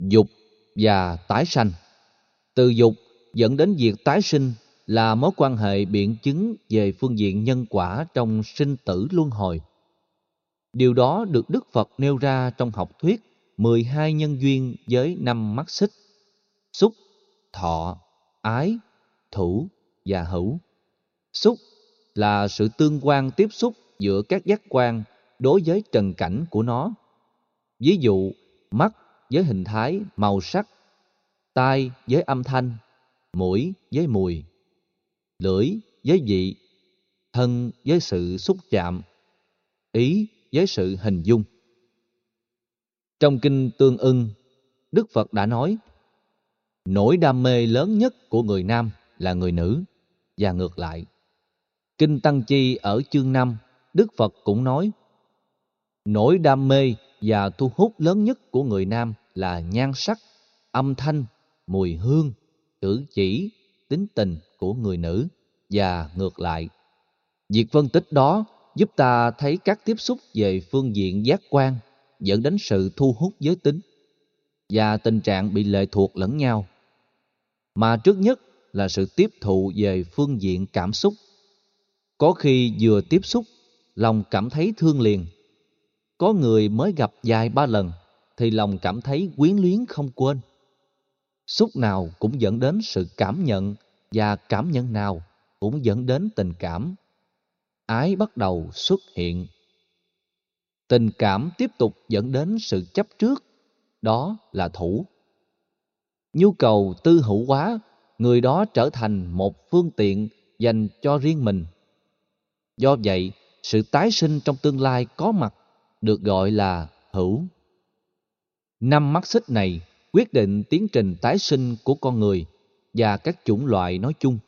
Dục và tái sanh. Từ dục dẫn đến việc tái sinh là mối quan hệ biện chứng về phương diện nhân quả trong sinh tử luân hồi. Điều đó được Đức Phật nêu ra trong học thuyết 12 nhân duyên với năm mắt xích, xúc, thọ, ái, thủ và hữu. Xúc là sự tương quan tiếp xúc giữa các giác quan đối với trần cảnh của nó. Ví dụ, mắt với hình thái, màu sắc, tai với âm thanh, mũi với mùi, lưỡi với vị, thân với sự xúc chạm, ý với sự hình dung. Trong kinh Tương ưng, Đức Phật đã nói, nỗi đam mê lớn nhất của người nam là người nữ, và ngược lại. Kinh Tăng Chi ở chương 5, Đức Phật cũng nói, nỗi đam mê và thu hút lớn nhất của người nam là nhan sắc, âm thanh, mùi hương, cử chỉ, tính tình của người nữ và ngược lại. Việc phân tích đó giúp ta thấy các tiếp xúc về phương diện giác quan dẫn đến sự thu hút giới tính và tình trạng bị lệ thuộc lẫn nhau. Mà trước nhất là sự tiếp thụ về phương diện cảm xúc. Có khi vừa tiếp xúc, lòng cảm thấy thương liền. Có người mới gặp vài ba lần thì lòng cảm thấy quyến luyến không quên. Xúc nào cũng dẫn đến sự cảm nhận và cảm nhận nào cũng dẫn đến tình cảm. Ái bắt đầu xuất hiện. Tình cảm tiếp tục dẫn đến sự chấp trước, đó là thủ. Nhu cầu tư hữu hóa, người đó trở thành một phương tiện dành cho riêng mình. Do vậy, sự tái sinh trong tương lai có mặt được gọi là hữu. Năm mắt xích này quyết định tiến trình tái sinh của con người và các chủng loại nói chung.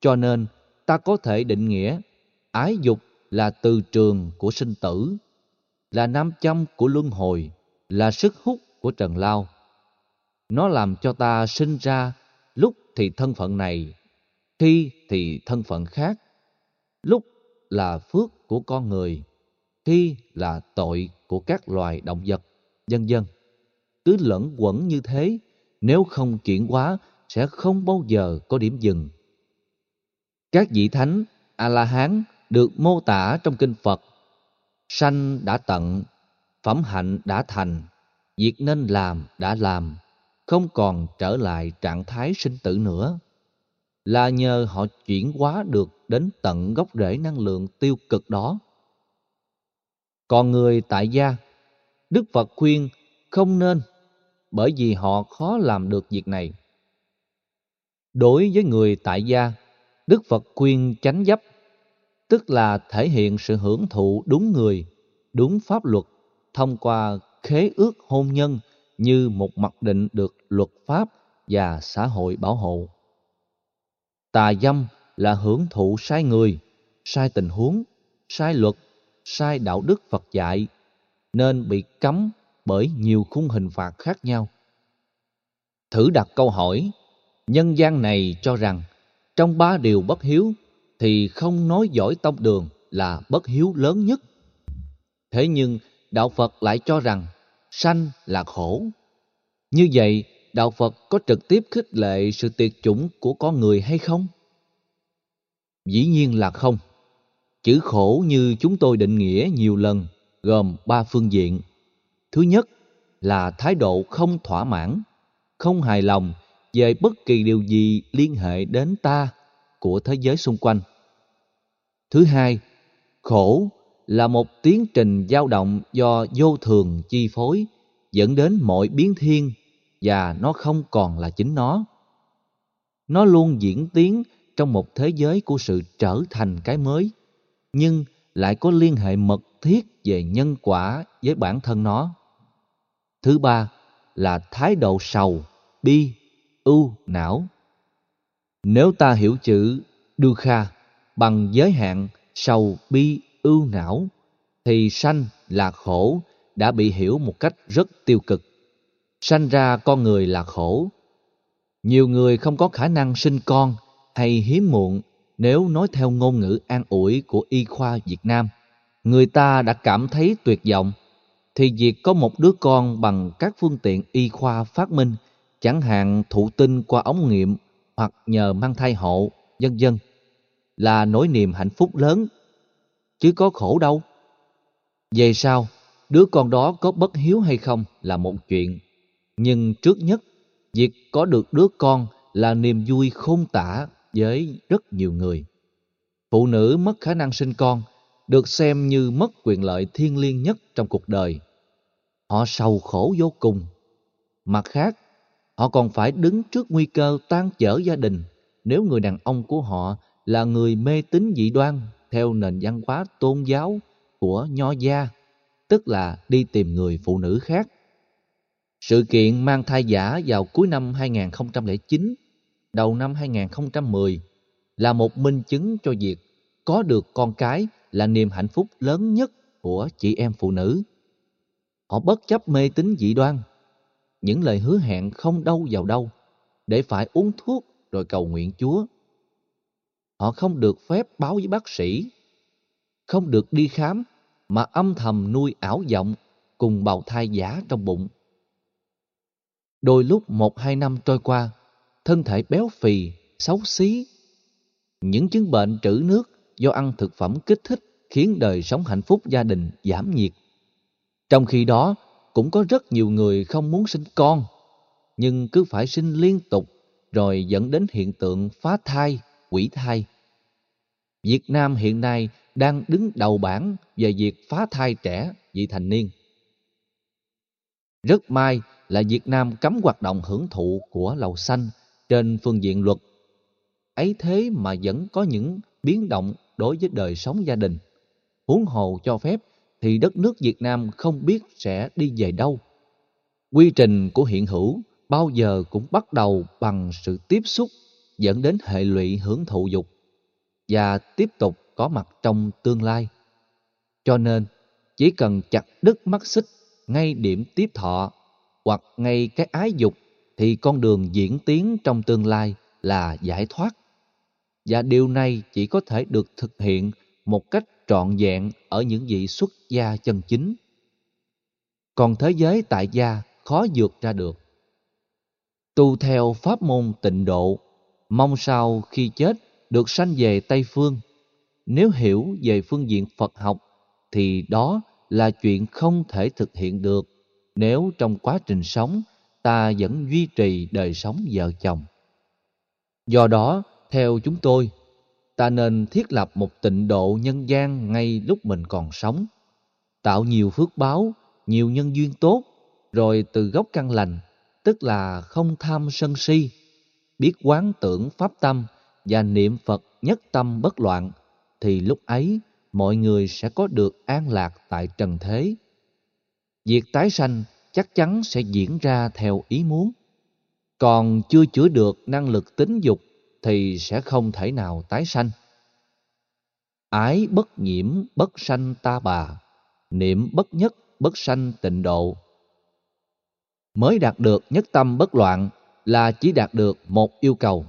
Cho nên, ta có thể định nghĩa ái dục là từ trường của sinh tử, là nam châm của luân hồi, là sức hút của trần lao. Nó làm cho ta sinh ra lúc thì thân phận này, khi thì thân phận khác, lúc là phước của con người, khi là tội của các loài động vật, vân vân. Cứ lẫn quẩn như thế, nếu không chuyển hóa sẽ không bao giờ có điểm dừng. Các vị thánh, A-la-hán được mô tả trong kinh Phật. Sanh đã tận, phẩm hạnh đã thành, việc nên làm đã làm, không còn trở lại trạng thái sinh tử nữa. Là nhờ họ chuyển hóa được đến tận gốc rễ năng lượng tiêu cực đó. Còn người tại gia, Đức Phật khuyên không nên bởi vì họ khó làm được việc này. Đối với người tại gia, Đức Phật khuyên chánh dấp, tức là thể hiện sự hưởng thụ đúng người, đúng pháp luật thông qua khế ước hôn nhân như một mặc định được luật pháp và xã hội bảo hộ. Tà dâm là hưởng thụ sai người, sai tình huống, sai luật, sai đạo đức Phật dạy, nên bị cấm bởi nhiều khung hình phạt khác nhau. Thử đặt câu hỏi, nhân gian này cho rằng trong ba điều bất hiếu thì không nói giỏi tông đường là bất hiếu lớn nhất. Thế nhưng đạo Phật lại cho rằng sanh là khổ. Như vậy, đạo Phật có trực tiếp khích lệ sự tuyệt chủng của con người hay không? Dĩ nhiên là không. Chữ khổ như chúng tôi định nghĩa nhiều lần gồm ba phương diện. Thứ nhất là thái độ không thỏa mãn, không hài lòng về bất kỳ điều gì liên hệ đến ta của thế giới xung quanh. Thứ hai, khổ là một tiến trình dao động do vô thường chi phối dẫn đến mọi biến thiên và nó không còn là chính nó. Nó luôn diễn tiến trong một thế giới của sự trở thành cái mới, nhưng lại có liên hệ mật thiết về nhân quả với bản thân nó. Thứ ba là thái độ sầu, bi, ưu, não. Nếu ta hiểu chữ Dukha bằng giới hạn sầu, bi, ưu não, thì sanh là khổ đã bị hiểu một cách rất tiêu cực. Sanh ra con người là khổ. Nhiều người không có khả năng sinh con hay hiếm muộn nếu nói theo ngôn ngữ an ủi của y khoa Việt Nam. Người ta đã cảm thấy tuyệt vọng thì việc có một đứa con bằng các phương tiện y khoa phát minh, chẳng hạn thụ tinh qua ống nghiệm hoặc nhờ mang thai hộ, vân vân là nỗi niềm hạnh phúc lớn, chứ có khổ đâu. Về sau, đứa con đó có bất hiếu hay không là một chuyện, nhưng trước nhất, việc có được đứa con là niềm vui khôn tả với rất nhiều người. Phụ nữ mất khả năng sinh con được xem như mất quyền lợi thiêng liêng nhất trong cuộc đời. Họ sầu khổ vô cùng. Mặt khác, họ còn phải đứng trước nguy cơ tan vỡ gia đình nếu người đàn ông của họ là người mê tín dị đoan theo nền văn hóa tôn giáo của Nho gia, tức là đi tìm người phụ nữ khác. Sự kiện mang thai giả vào cuối năm 2009, đầu năm 2010 là một minh chứng cho việc có được con cái là niềm hạnh phúc lớn nhất của chị em phụ nữ. Họ bất chấp mê tín dị đoan, những lời hứa hẹn không đâu vào đâu, để phải uống thuốc rồi cầu nguyện Chúa. Họ không được phép báo với bác sĩ, không được đi khám mà âm thầm nuôi ảo vọng cùng bào thai giả trong bụng. Đôi lúc một hai năm trôi qua, thân thể béo phì, xấu xí. Những chứng bệnh trữ nước do ăn thực phẩm kích thích khiến đời sống hạnh phúc gia đình giảm nhiệt. Trong khi đó, cũng có rất nhiều người không muốn sinh con, nhưng cứ phải sinh liên tục rồi dẫn đến hiện tượng phá thai, quỷ thai. Việt Nam hiện nay đang đứng đầu bảng về việc phá thai trẻ vị thành niên. Rất may là Việt Nam cấm hoạt động hưởng thụ của lầu xanh trên phương diện luật. Ấy thế mà vẫn có những biến động đối với đời sống gia đình. Huống hồ cho phép thì đất nước Việt Nam không biết sẽ đi về đâu. Quy trình của hiện hữu bao giờ cũng bắt đầu bằng sự tiếp xúc dẫn đến hệ lụy hưởng thụ dục và tiếp tục có mặt trong tương lai. Cho nên, chỉ cần chặt đứt mắt xích ngay điểm tiếp thọ hoặc ngay cái ái dục thì con đường diễn tiến trong tương lai là giải thoát. Và điều này chỉ có thể được thực hiện một cách trọn vẹn ở những vị xuất gia chân chính. Còn thế giới tại gia khó vượt ra được. Tu theo pháp môn tịnh độ, mong sao khi chết được sanh về Tây Phương. Nếu hiểu về phương diện Phật học thì đó là chuyện không thể thực hiện được nếu trong quá trình sống ta vẫn duy trì đời sống vợ chồng. Do đó, theo chúng tôi, ta nên thiết lập một tịnh độ nhân gian ngay lúc mình còn sống, tạo nhiều phước báo, nhiều nhân duyên tốt, rồi từ gốc căn lành, tức là không tham sân si, biết quán tưởng pháp tâm và niệm Phật nhất tâm bất loạn, thì lúc ấy mọi người sẽ có được an lạc tại trần thế. Việc tái sanh chắc chắn sẽ diễn ra theo ý muốn. Còn chưa chữa được năng lực tính dục thì sẽ không thể nào tái sanh. Ái bất nhiễm bất sanh ta bà, niệm bất nhất bất sanh tịnh độ. Mới đạt được nhất tâm bất loạn là chỉ đạt được một yêu cầu.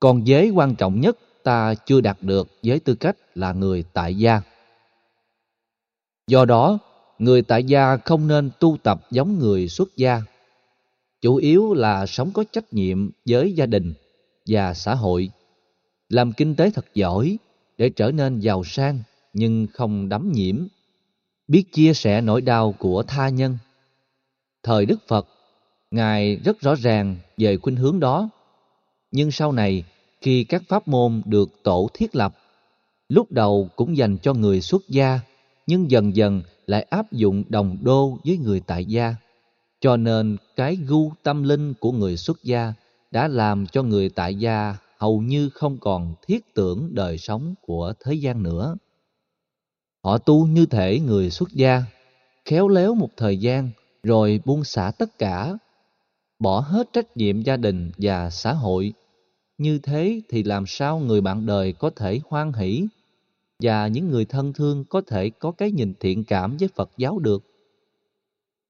Còn giới quan trọng nhất ta chưa đạt được với tư cách là người tại gia. Do đó, người tại gia không nên tu tập giống người xuất gia. Chủ yếu là sống có trách nhiệm với gia đình và xã hội, làm kinh tế thật giỏi để trở nên giàu sang nhưng không đắm nhiễm, biết chia sẻ nỗi đau của tha nhân. Thời Đức Phật, Ngài rất rõ ràng về khuynh hướng đó, nhưng sau này khi các pháp môn được tổ thiết lập, lúc đầu cũng dành cho người xuất gia, nhưng dần dần lại áp dụng đồng đô với người tại gia. Cho nên cái gu tâm linh của người xuất gia đã làm cho người tại gia hầu như không còn thiết tưởng đời sống của thế gian nữa. Họ tu như thể người xuất gia, khéo léo một thời gian rồi buông xả tất cả, bỏ hết trách nhiệm gia đình và xã hội. Như thế thì làm sao người bạn đời có thể hoan hỷ và những người thân thương có thể có cái nhìn thiện cảm với Phật giáo được.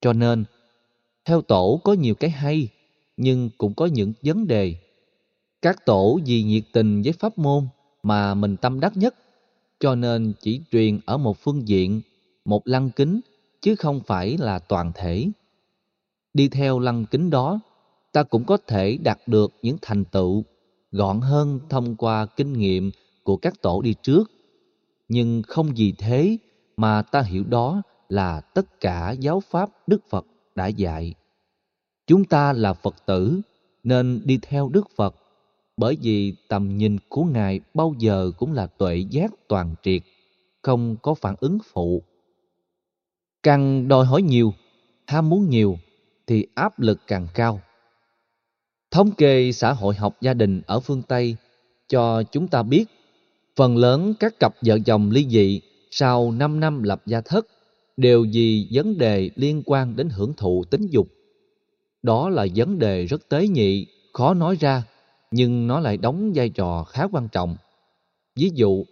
Cho nên, theo tổ có nhiều cái hay, nhưng cũng có những vấn đề. Các tổ vì nhiệt tình với pháp môn mà mình tâm đắc nhất, cho nên chỉ truyền ở một phương diện, một lăng kính chứ không phải là toàn thể. Đi theo lăng kính đó, ta cũng có thể đạt được những thành tựu gọn hơn thông qua kinh nghiệm của các tổ đi trước. Nhưng không vì thế mà ta hiểu đó là tất cả giáo pháp Đức Phật đã dạy. Chúng ta là Phật tử nên đi theo Đức Phật bởi vì tầm nhìn của Ngài bao giờ cũng là tuệ giác toàn triệt, không có phản ứng phụ. Càng đòi hỏi nhiều, ham muốn nhiều thì áp lực càng cao. Thống kê xã hội học gia đình ở phương Tây cho chúng ta biết phần lớn các cặp vợ chồng ly dị sau 5 năm lập gia thất đều vì vấn đề liên quan đến hưởng thụ tính dục. Đó là vấn đề rất tế nhị, khó nói ra, nhưng nó lại đóng vai trò khá quan trọng. Ví dụ,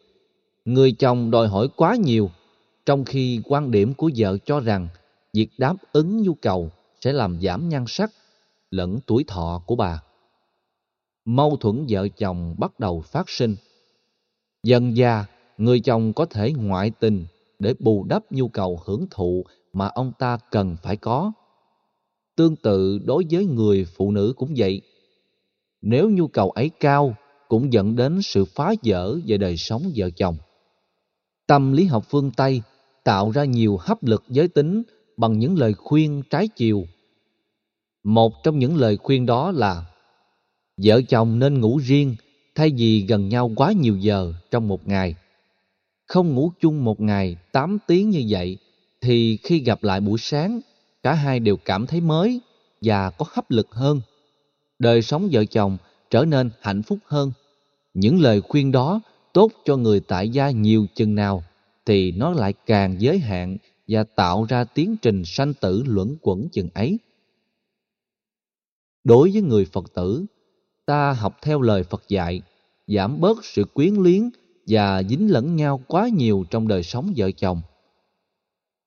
người chồng đòi hỏi quá nhiều, trong khi quan điểm của vợ cho rằng việc đáp ứng nhu cầu sẽ làm giảm nhan sắc lẫn tuổi thọ của bà. Mâu thuẫn vợ chồng bắt đầu phát sinh. Dần già, người chồng có thể ngoại tình để bù đắp nhu cầu hưởng thụ mà ông ta cần phải có. Tương tự đối với người phụ nữ cũng vậy. Nếu nhu cầu ấy cao, cũng dẫn đến sự phá vỡ về đời sống vợ chồng. Tâm lý học phương Tây tạo ra nhiều hấp lực giới tính bằng những lời khuyên trái chiều. Một trong những lời khuyên đó là vợ chồng nên ngủ riêng thay vì gần nhau quá nhiều giờ trong một ngày không ngủ chung một ngày 8 tiếng như vậy thì khi gặp lại buổi sáng, cả hai đều cảm thấy mới và có hấp lực hơn. Đời sống vợ chồng trở nên hạnh phúc hơn. Những lời khuyên đó tốt cho người tại gia nhiều chừng nào thì nó lại càng giới hạn và tạo ra tiến trình sanh tử luẩn quẩn chừng ấy. Đối với người Phật tử, ta học theo lời Phật dạy, giảm bớt sự quyến luyến và dính lẫn nhau quá nhiều trong đời sống vợ chồng.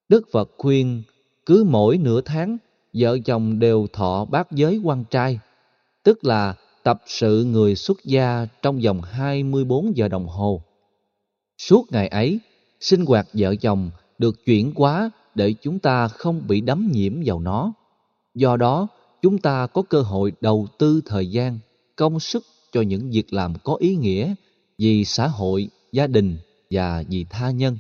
Đức Phật khuyên cứ mỗi nửa tháng vợ chồng đều thọ bát giới quan trai, tức là tập sự người xuất gia trong vòng 24 giờ đồng hồ. Suốt ngày ấy, sinh hoạt vợ chồng được chuyển hóa để chúng ta không bị đắm nhiễm vào nó. Do đó, chúng ta có cơ hội đầu tư thời gian, công sức cho những việc làm có ý nghĩa vì xã hội, gia đình và vì tha nhân.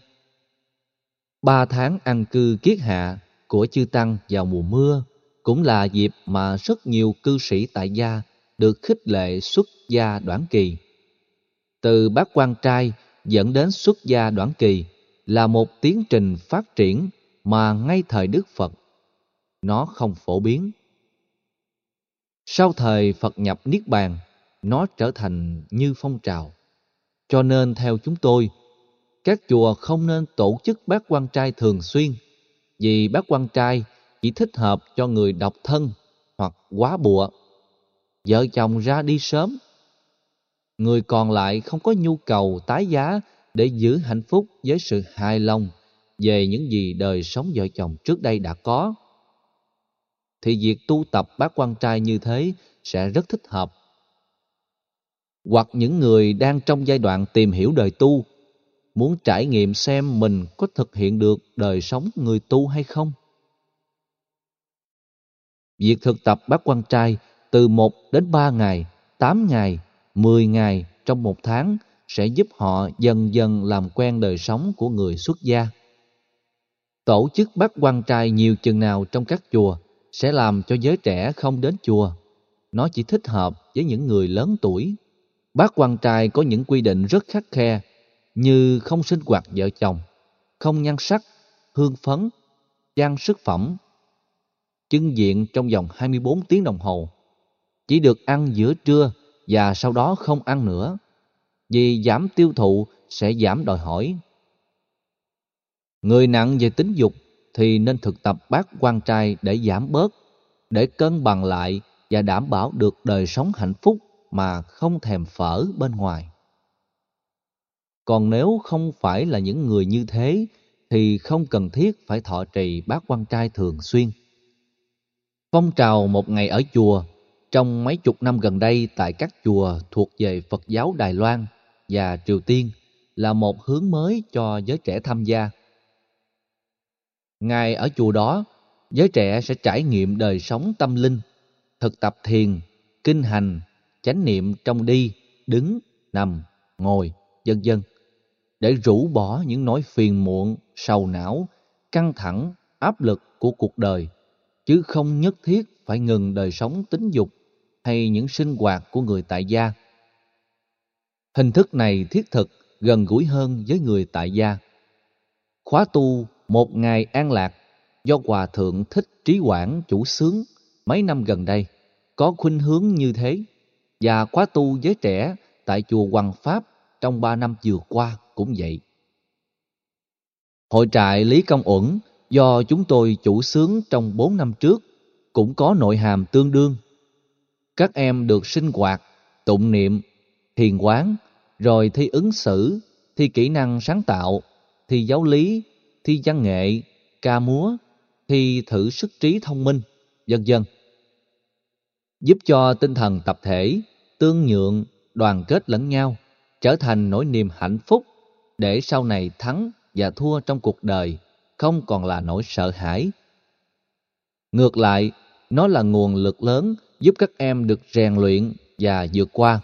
Ba tháng ăn cư kiết hạ của chư Tăng vào mùa mưa cũng là dịp mà rất nhiều cư sĩ tại gia được khích lệ xuất gia đoạn kỳ. Từ bác quan trai dẫn đến xuất gia đoạn kỳ là một tiến trình phát triển mà ngay thời Đức Phật nó không phổ biến. Sau thời Phật nhập Niết Bàn, nó trở thành như phong trào. Cho nên theo chúng tôi, các chùa không nên tổ chức bát quan trai thường xuyên, vì bát quan trai chỉ thích hợp cho người độc thân hoặc quá bụa. Vợ chồng ra đi sớm, người còn lại không có nhu cầu tái giá để giữ hạnh phúc với sự hài lòng về những gì đời sống vợ chồng trước đây đã có. Thì việc tu tập bát quan trai như thế sẽ rất thích hợp hoặc những người đang trong giai đoạn tìm hiểu đời tu, muốn trải nghiệm xem mình có thực hiện được đời sống người tu hay không. Việc thực tập bát quan trai từ 1 đến 3 ngày, 8 ngày, 10 ngày trong một tháng sẽ giúp họ dần dần làm quen đời sống của người xuất gia. Tổ chức bát quan trai nhiều chừng nào trong các chùa sẽ làm cho giới trẻ không đến chùa. Nó chỉ thích hợp với những người lớn tuổi Bác quan trai có những quy định rất khắc khe như không sinh hoạt vợ chồng, không nhan sắc, hương phấn, trang sức phẩm, Chứng diện trong vòng 24 tiếng đồng hồ, chỉ được ăn giữa trưa và sau đó không ăn nữa, vì giảm tiêu thụ sẽ giảm đòi hỏi. Người nặng về tính dục thì nên thực tập bát quan trai để giảm bớt, để cân bằng lại và đảm bảo được đời sống hạnh phúc mà không thèm phở bên ngoài. Còn nếu không phải là những người như thế thì không cần thiết phải thọ trì bát quan trai thường xuyên. Phong trào một ngày ở chùa trong mấy chục năm gần đây tại các chùa thuộc về Phật giáo Đài Loan và Triều Tiên là một hướng mới cho giới trẻ tham gia. Ngài ở chùa đó, giới trẻ sẽ trải nghiệm đời sống tâm linh, thực tập thiền, kinh hành, chánh niệm trong đi, đứng, nằm, ngồi, vân vân để rũ bỏ những nỗi phiền muộn, sầu não, căng thẳng, áp lực của cuộc đời, chứ không nhất thiết phải ngừng đời sống tính dục hay những sinh hoạt của người tại gia. Hình thức này thiết thực, gần gũi hơn với người tại gia. Khóa tu một ngày an lạc do Hòa Thượng Thích Trí Quảng chủ xướng mấy năm gần đây có khuynh hướng như thế và khóa tu giới trẻ tại chùa Hoàng Pháp trong ba năm vừa qua cũng vậy. Hội trại Lý Công Uẩn do chúng tôi chủ xướng trong bốn năm trước cũng có nội hàm tương đương. Các em được sinh hoạt, tụng niệm, thiền quán, rồi thi ứng xử, thi kỹ năng sáng tạo, thi giáo lý, thi văn nghệ, ca múa, thi thử sức trí thông minh, vân vân. Giúp cho tinh thần tập thể, tương nhượng, đoàn kết lẫn nhau, trở thành nỗi niềm hạnh phúc để sau này thắng và thua trong cuộc đời không còn là nỗi sợ hãi. Ngược lại, nó là nguồn lực lớn giúp các em được rèn luyện và vượt qua.